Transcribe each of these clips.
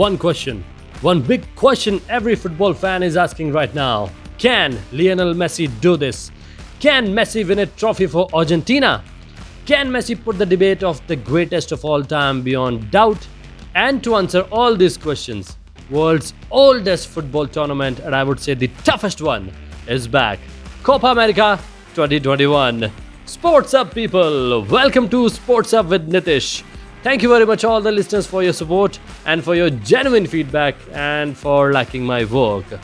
one question. One big question every football fan is asking right now. Can Lionel Messi do this? Can Messi win a trophy for Argentina? Can Messi put the debate of the greatest of all time beyond doubt? And to answer all these questions, world's oldest football tournament, and I would say the toughest one, is back. Copa America 2021. Sports Up, people! Welcome to Sports Up with Nitish. Thank you very much, all the listeners, for your support and for your genuine feedback and for liking my work.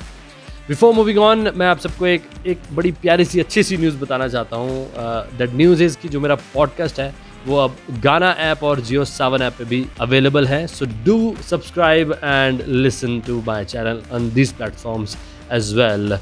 Before moving on मैं आप सबको एक एक बड़ी प्यारी सी अच्छी सी news बताना चाहता हूँ दैट न्यूज़ इज़ कि जो मेरा पॉडकास्ट है वो अब गाना ऐप और जियो सावन ऐप पे भी अवेलेबल है so do subscribe and listen to my channel on this platforms as well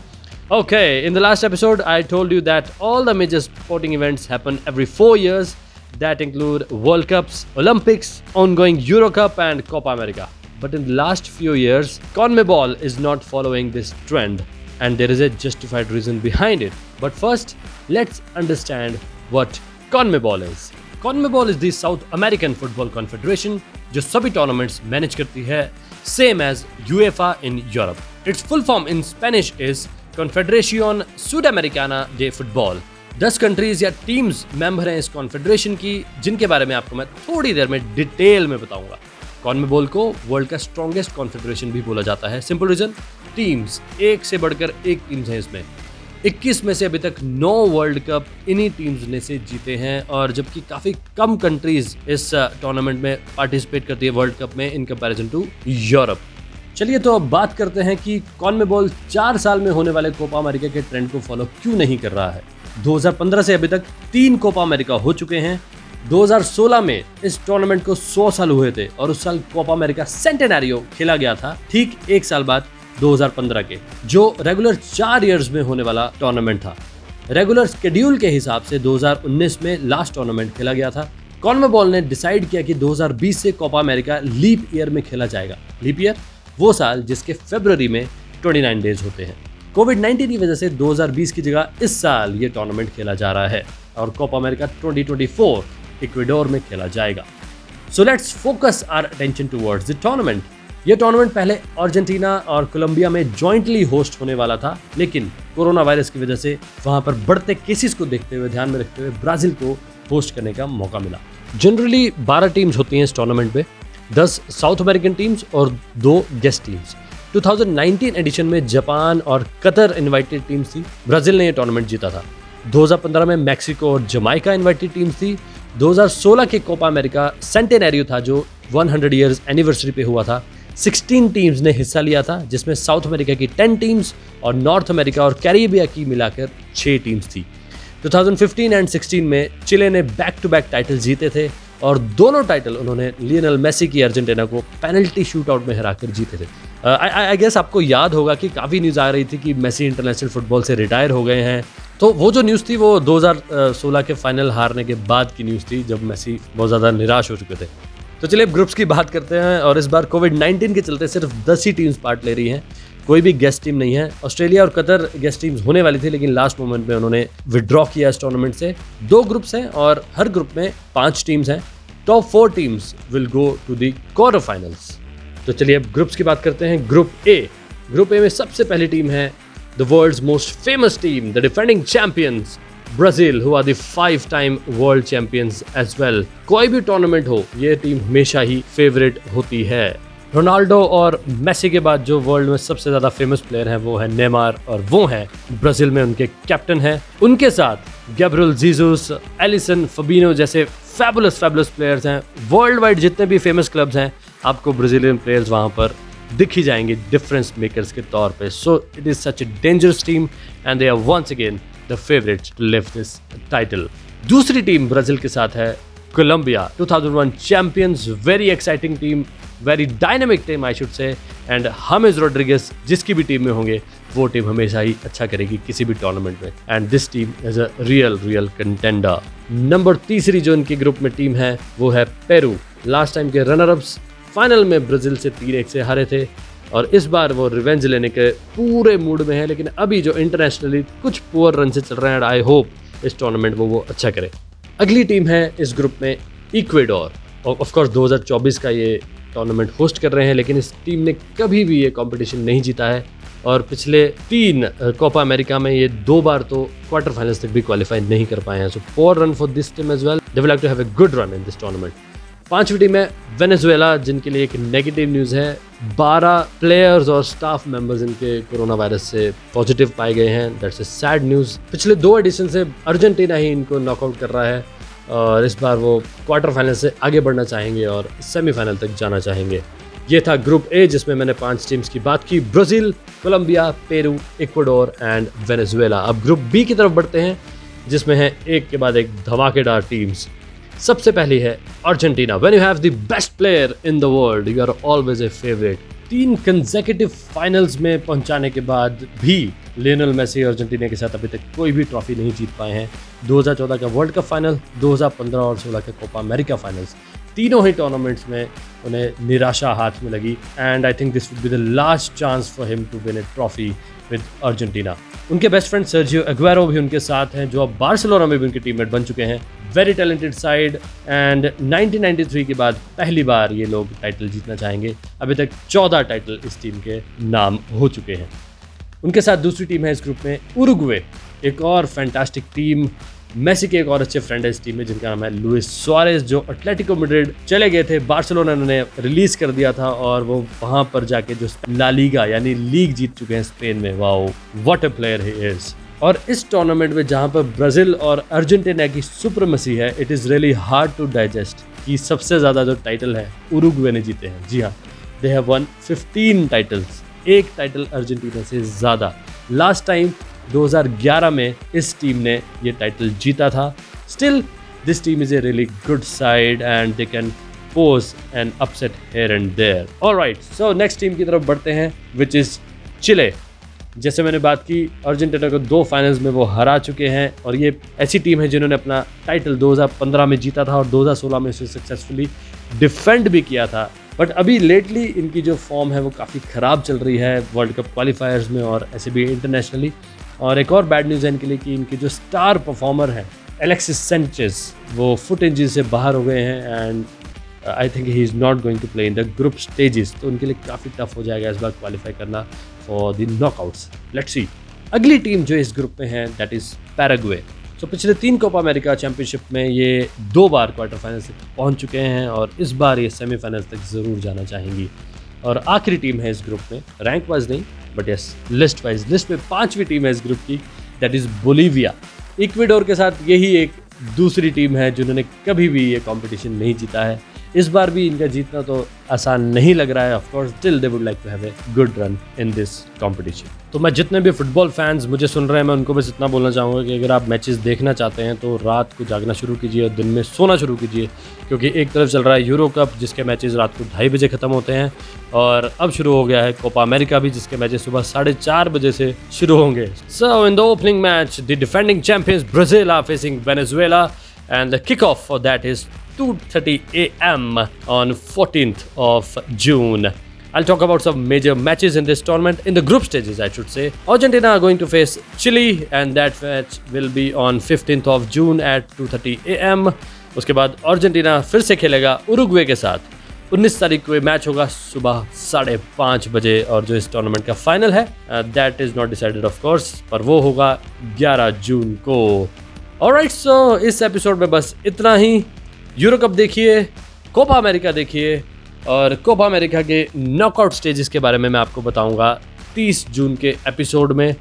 Okay, in the last episode, I told you that all the major sporting events happen every four years. That include World Cups, Olympics, ongoing Euro Cup, and Copa America. But in the last few years, CONMEBOL is not following this trend, and there is a justified reason behind it. But first, let's understand what CONMEBOL is. CONMEBOL is the South American Football Confederation, जो सभी tournaments manage करती है same as UEFA in Europe. Its full form in Spanish is Confederación Sudamericana de Football. दस countries या teams member हैं इस confederation की, जिनके बारे में आपको मैं थोड़ी देर में डिटेल में बताऊँगा। कॉन्मेबोल को वर्ल्ड का स्ट्रॉन्गेस्ट कॉन्फेडरेशन भी बोला जाता है। सिंपल रीजन टीम्स एक से बढ़कर एक टीम्स हैं इसमें। 21 में से अभी तक 9 वर्ल्ड कप इन्हीं टीम्स ने से जीते हैं, और जबकि काफ़ी कम कंट्रीज़ इस टूर्नामेंट में पार्टिसिपेट करती है वर्ल्ड कप में इन कंपैरिजन टू यूरोप चलिए तो अब बात करते हैं कि कौन में बॉल चार साल में होने वाले कोपा अमेरिका के ट्रेंड को फॉलो क्यों नहीं कर रहा है। 2015 से अभी तक तीन कोपा अमेरिका हो चुके हैं। 2016 में इस टूर्नामेंट को 100 साल हुए थे और उस साल कोपा अमेरिका सेंटेनारियो खेला गया था, ठीक एक साल बाद 2015 के, जो रेगुलर चार इयर्स में होने वाला टूर्नामेंट था। रेगुलर स्केड्यूल के हिसाब से 2019 में लास्ट टूर्नामेंट खेला गया था। कॉन्मेबॉल ने डिसाइड किया कि 2020 से कोपा अमेरिका लीप ईयर में खेला जाएगा। लीप ईयर वो साल जिसके फेब्रवरी में 29 डेज़ होते हैं। कोविड 19 की वजह से 2020 की जगह इस साल ये टूर्नामेंट खेला जा रहा है और कोपा अमेरिका 2024 इक्वेडोर में खेला जाएगा। So let's focus our attention towards the tournament ये टूर्नामेंट पहले अर्जेंटीना और कोलंबिया में जॉइंटली होस्ट होने वाला था, लेकिन कोरोना वायरस की वजह से वहाँ पर बढ़ते केसेस को देखते हुए, ध्यान में रखते हुए ब्राज़ील को होस्ट करने का मौका मिला। जनरली 12 टीम्स होती हैं इस टूर्नामेंट में 10 साउथ अमेरिकन टीम्स और दो गेस्ट टीम्स 2019 एडिशन में जापान और कतर इनवाइटेड टीम्स थी। ब्राज़ील ने यह टूर्नामेंट जीता था। 2015 में मैक्सिको और जमाइका इनवाइटेड टीम्स थी। 2016 के कोपा अमेरिका सेंटेनरियो था जो 100 ईयर्स एनिवर्सरी पे हुआ था। 16 टीम्स ने हिस्सा लिया था, जिसमें साउथ अमेरिका की 10 टीम्स और नॉर्थ अमेरिका और कैरिबिया की मिलाकर 6 टीम्स थी। 2015 एंड 16 में चिले ने बैक टू बैक टाइटल जीते थे और दोनों टाइटल उन्होंने लियनल मेसी की अर्जेंटीना को पेनल्टी शूट आउट में हराकर जीते थे। आई गेस आपको याद होगा कि काफ़ी न्यूज़ आ रही थी कि मेसी इंटरनेशनल फुटबॉल से रिटायर हो गए हैं। तो वो जो न्यूज़ थी, वो 2016 के फाइनल हारने के बाद की न्यूज़ थी, जब मेसी बहुत ज़्यादा निराश हो चुके थे। तो चलिए ग्रुप्स की बात करते हैं और इस बार कोविड 19 के चलते सिर्फ़ दस ही टीम्स पार्ट ले रही हैं। कोई भी गेस्ट टीम नहीं है। ऑस्ट्रेलिया और कतर गेस्ट टीम्स होने वाली थी, लेकिन लास्ट मोमेंट में उन्होंने विड्रॉ किया इस टूर्नामेंट से। दो ग्रुप्स हैं और हर ग्रुप में पाँच टीम्स हैं। Top four teams will go to the quarter finals तो चलिए अब ग्रुप्स की बात करते हैं। ग्रुप ए ग्रुप ए में सबसे पहली टीम है the world's most famous team the defending champions Brazil who are the five time world champions as well कोई भी टूर्नामेंट हो, ये टीम हमेशा ही फेवरेट होती है। रोनाल्डो और मेसी के बाद जो वर्ल्ड में सबसे ज़्यादा फ़ेमस प्लेयर हैं, वो है नेमार और वो हैं ब्राज़ील में उनके कैप्टन हैं। उनके साथ गैब्रल जीजूस एलिसन फबीनो जैसे फैबुलस फैबुलस प्लेयर्स हैं। वर्ल्ड वाइड जितने भी फ़ेमस क्लब्स हैं आपको ब्राज़ीलियन प्लेयर्स वहाँ पर दिख ही जाएँगे डिफरेंस मेकर्स के तौर पे। So it is such a dangerous team and they are once again the favourite to lift this title दूसरी टीम ब्राज़ील के साथ है Colombia. 2001 champions very exciting team very dynamic team I should say and James Rodriguez जिसकी भी team में होंगे, वो team हमेशा ही अच्छा करेगी किसी भी टूर्नामेंट में। And this team is a real real contender number तीसरी जो इनकी ग्रुप में टीम है, वो है पेरू लास्ट टाइम के रनर अप्स फाइनल में ब्राज़ील से तीन एक से हारे थे और इस बार वो रिवेंज लेने के पूरे मूड में है, लेकिन अभी जो इंटरनेशनली कुछ पुअर रन से चल रहे हैं आई होप इस टूर्नामेंट में वो अच्छा करे। अगली टीम है इस ग्रुप में इक्वेडोर और ऑफकोर्स 2024 का ये टूर्नामेंट होस्ट कर रहे हैं, लेकिन इस टीम ने कभी भी ये कंपटीशन नहीं जीता है। और पिछले तीन कोपा अमेरिका में ये दो बार तो क्वार्टर फाइनल्स तक भी क्वालिफाई नहीं कर पाए हैं। So four run for this team as well they too have a good run in this tournament पांचवी टीम है वेनेजुएला, जिनके लिए एक नेगेटिव न्यूज़ है। 12 प्लेयर्स और स्टाफ मेंबर्स इनके कोरोना वायरस से पॉजिटिव पाए गए हैं। दैट्स ए सैड न्यूज़ पिछले दो एडिशन से अर्जेंटीना ही इनको नॉकआउट कर रहा है और इस बार वो क्वार्टर फाइनल से आगे बढ़ना चाहेंगे और सेमीफाइनल तक जाना चाहेंगे। ये था ग्रुप ए जिसमें मैंने पाँच टीम्स की बात की। Brazil, Colombia, Peru, Ecuador and Venezuela. अब ग्रुप बी की तरफ़ बढ़ते हैं, जिसमें है एक के बाद एक धमाकेदार टीम्स सबसे पहली है Argentina. When you have the best player in the world you are always a favourite तीन कंजेकेटिव फाइनल्स में पहुँचाने के बाद भी लियोनल मेसी अर्जेंटीना के साथ अभी तक कोई भी ट्रॉफी नहीं जीत पाए हैं। 2014 का वर्ल्ड कप फाइनल 2015 और 16 के कोपा अमेरिका फाइनल्स तीनों ही टूर्नामेंट्स में उन्हें निराशा हाथ में लगी and I think this would be the last chance for him to win a trophy with Argentina. उनके बेस्ट फ्रेंड सर्जियो एग्वेरो भी उनके साथ हैं, जो अब बार्सिलोना में भी उनके टीममेट बन चुके हैं। वेरी टैलेंटेड साइड एंड 1993 के बाद पहली बार ये लोग टाइटल जीतना चाहेंगे। अभी तक 14 टाइटल इस टीम के नाम हो चुके हैं। उनके साथ दूसरी टीम है इस ग्रुप में उरुग्वे। एक और फैंटास्टिक टीम मेसी के एक और अच्छे फ्रेंड है इस टीम में जिनका नाम है लुइस सुआरेस जो अटलेटिको मैड्रिड चले गए थे। बार्सिलोना ने रिलीज़ कर दिया था और वो वहाँ पर जाके जो लालीगा यानी लीग जीत चुके हैं स्पेन में। Wow what a player he is और इस टूर्नामेंट में जहाँ पर ब्राज़ील और अर्जेंटीना की सुप्रमसी है it is really hard to digest कि सबसे ज़्यादा जो टाइटल है, उरुग्वे ने जीते हैं। जी हाँ दे हैव वन 15 टाइटल्स एक टाइटल अर्जेंटीना से ज़्यादा। लास्ट टाइम 2011 में इस टीम ने ये टाइटल जीता था। Still this team is a really good side and they can pose and upset here and there all right so next team की तरफ़ बढ़ते हैं विच इज़ चिले जैसे मैंने बात की, अर्जेंटीना को दो फाइनल्स में वो हरा चुके हैं और ये ऐसी टीम है जिन्होंने अपना टाइटल 2015 में जीता था और 2016 में इसे सक्सेसफुली डिफेंड भी किया था। बट अभी लेटली इनकी जो फॉर्म है वो काफ़ी ख़राब चल रही है वर्ल्ड कप क्वालिफायर्स में और ऐसे भी इंटरनेशनली और एक और बैड न्यूज़ है इनके लिए कि इनके जो स्टार परफॉर्मर हैं एलेक्सिस सेंचेस वो फुट इंजरी से बाहर हो गए हैं and I think he is not going to play in the group stages तो उनके लिए काफ़ी टफ हो जाएगा इस बार क्वालिफाई करना। For the knockouts let's see अगली टीम जो इस ग्रुप में है दैट इज़ पैराग्वे तो पिछले तीन कोपा अमेरिका चैंपियनशिप में ये दो बार क्वार्टर फाइनल तक पहुँच चुके हैं और इस बार ये सेमीफाइनल तक ज़रूर जाना चाहेंगी। और आखिरी टीम है इस ग्रुप में रैंक वाइज नहीं but yes list wise list में पांचवी टीम है इस ग्रुप की दैट इज़ बोलीविया इक्वेडोर के साथ यही एक दूसरी टीम है जिन्होंने कभी भी ये कंपटीशन नहीं जीता है। इस बार भी इनका जीतना तो आसान नहीं लग रहा है। Of course still they would like to have a good run in this competition तो मैं जितने भी फुटबॉल फैंस मुझे सुन रहे हैं, मैं उनको बस इतना बोलना चाहूँगा कि अगर आप मैचेस देखना चाहते हैं तो रात को जागना शुरू कीजिए और दिन में सोना शुरू कीजिए। क्योंकि एक तरफ़ चल रहा है यूरो कप जिसके मैचेस रात को ढाई बजे खत्म होते हैं, और अब शुरू हो गया है कोपा अमेरिका भी, जिसके मैचेस सुबह साढ़े चार बजे से शुरू होंगे। So in the opening match the defending champions Brazil are facing Venezuela and the kickoff for that is 2:30 a.m. on 14th of June. I'll talk about some major matches in this tournament in the group stages, I should say. Argentina are going to face Chile, and that match will be on 15th of June at 2:30 a.m. उसके बाद Argentina फिर से खेलेगा Uruguay के साथ 19 तारीख को ये मैच होगा सुबह साढ़े पाँच बजे और जो इस टूर्नामेंट का फाइनल है that is not decided of course पर वो होगा 11 जून को और राइट सो इस एपिसोड में बस इतना ही यूरो कप देखिए, कोपा अमेरिका देखिए, और कोपा अमेरिका के नॉकआउट स्टेजेस के बारे में मैं आपको बताऊँगा 30 जून के एपिसोड में,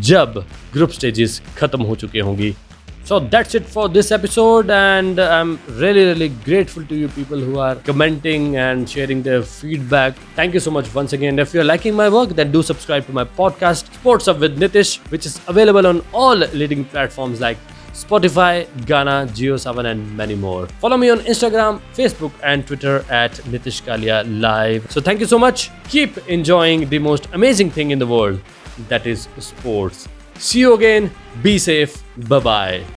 जब ग्रुप स्टेजेस खत्म हो चुके होंगी। So that's it for this episode and I am really really grateful to you people who are commenting and sharing the feedback thank you so much once again if you are liking my work then do subscribe to my podcast Sports Up with Nitish which is available on all leading platforms like Spotify, Ghana, Geo7, and many more. Follow me on Instagram, Facebook, and Twitter at Nitish Kalia Live. So thank you so much. Keep enjoying the most amazing thing in the world that is sports. See you again. Be safe. Bye bye.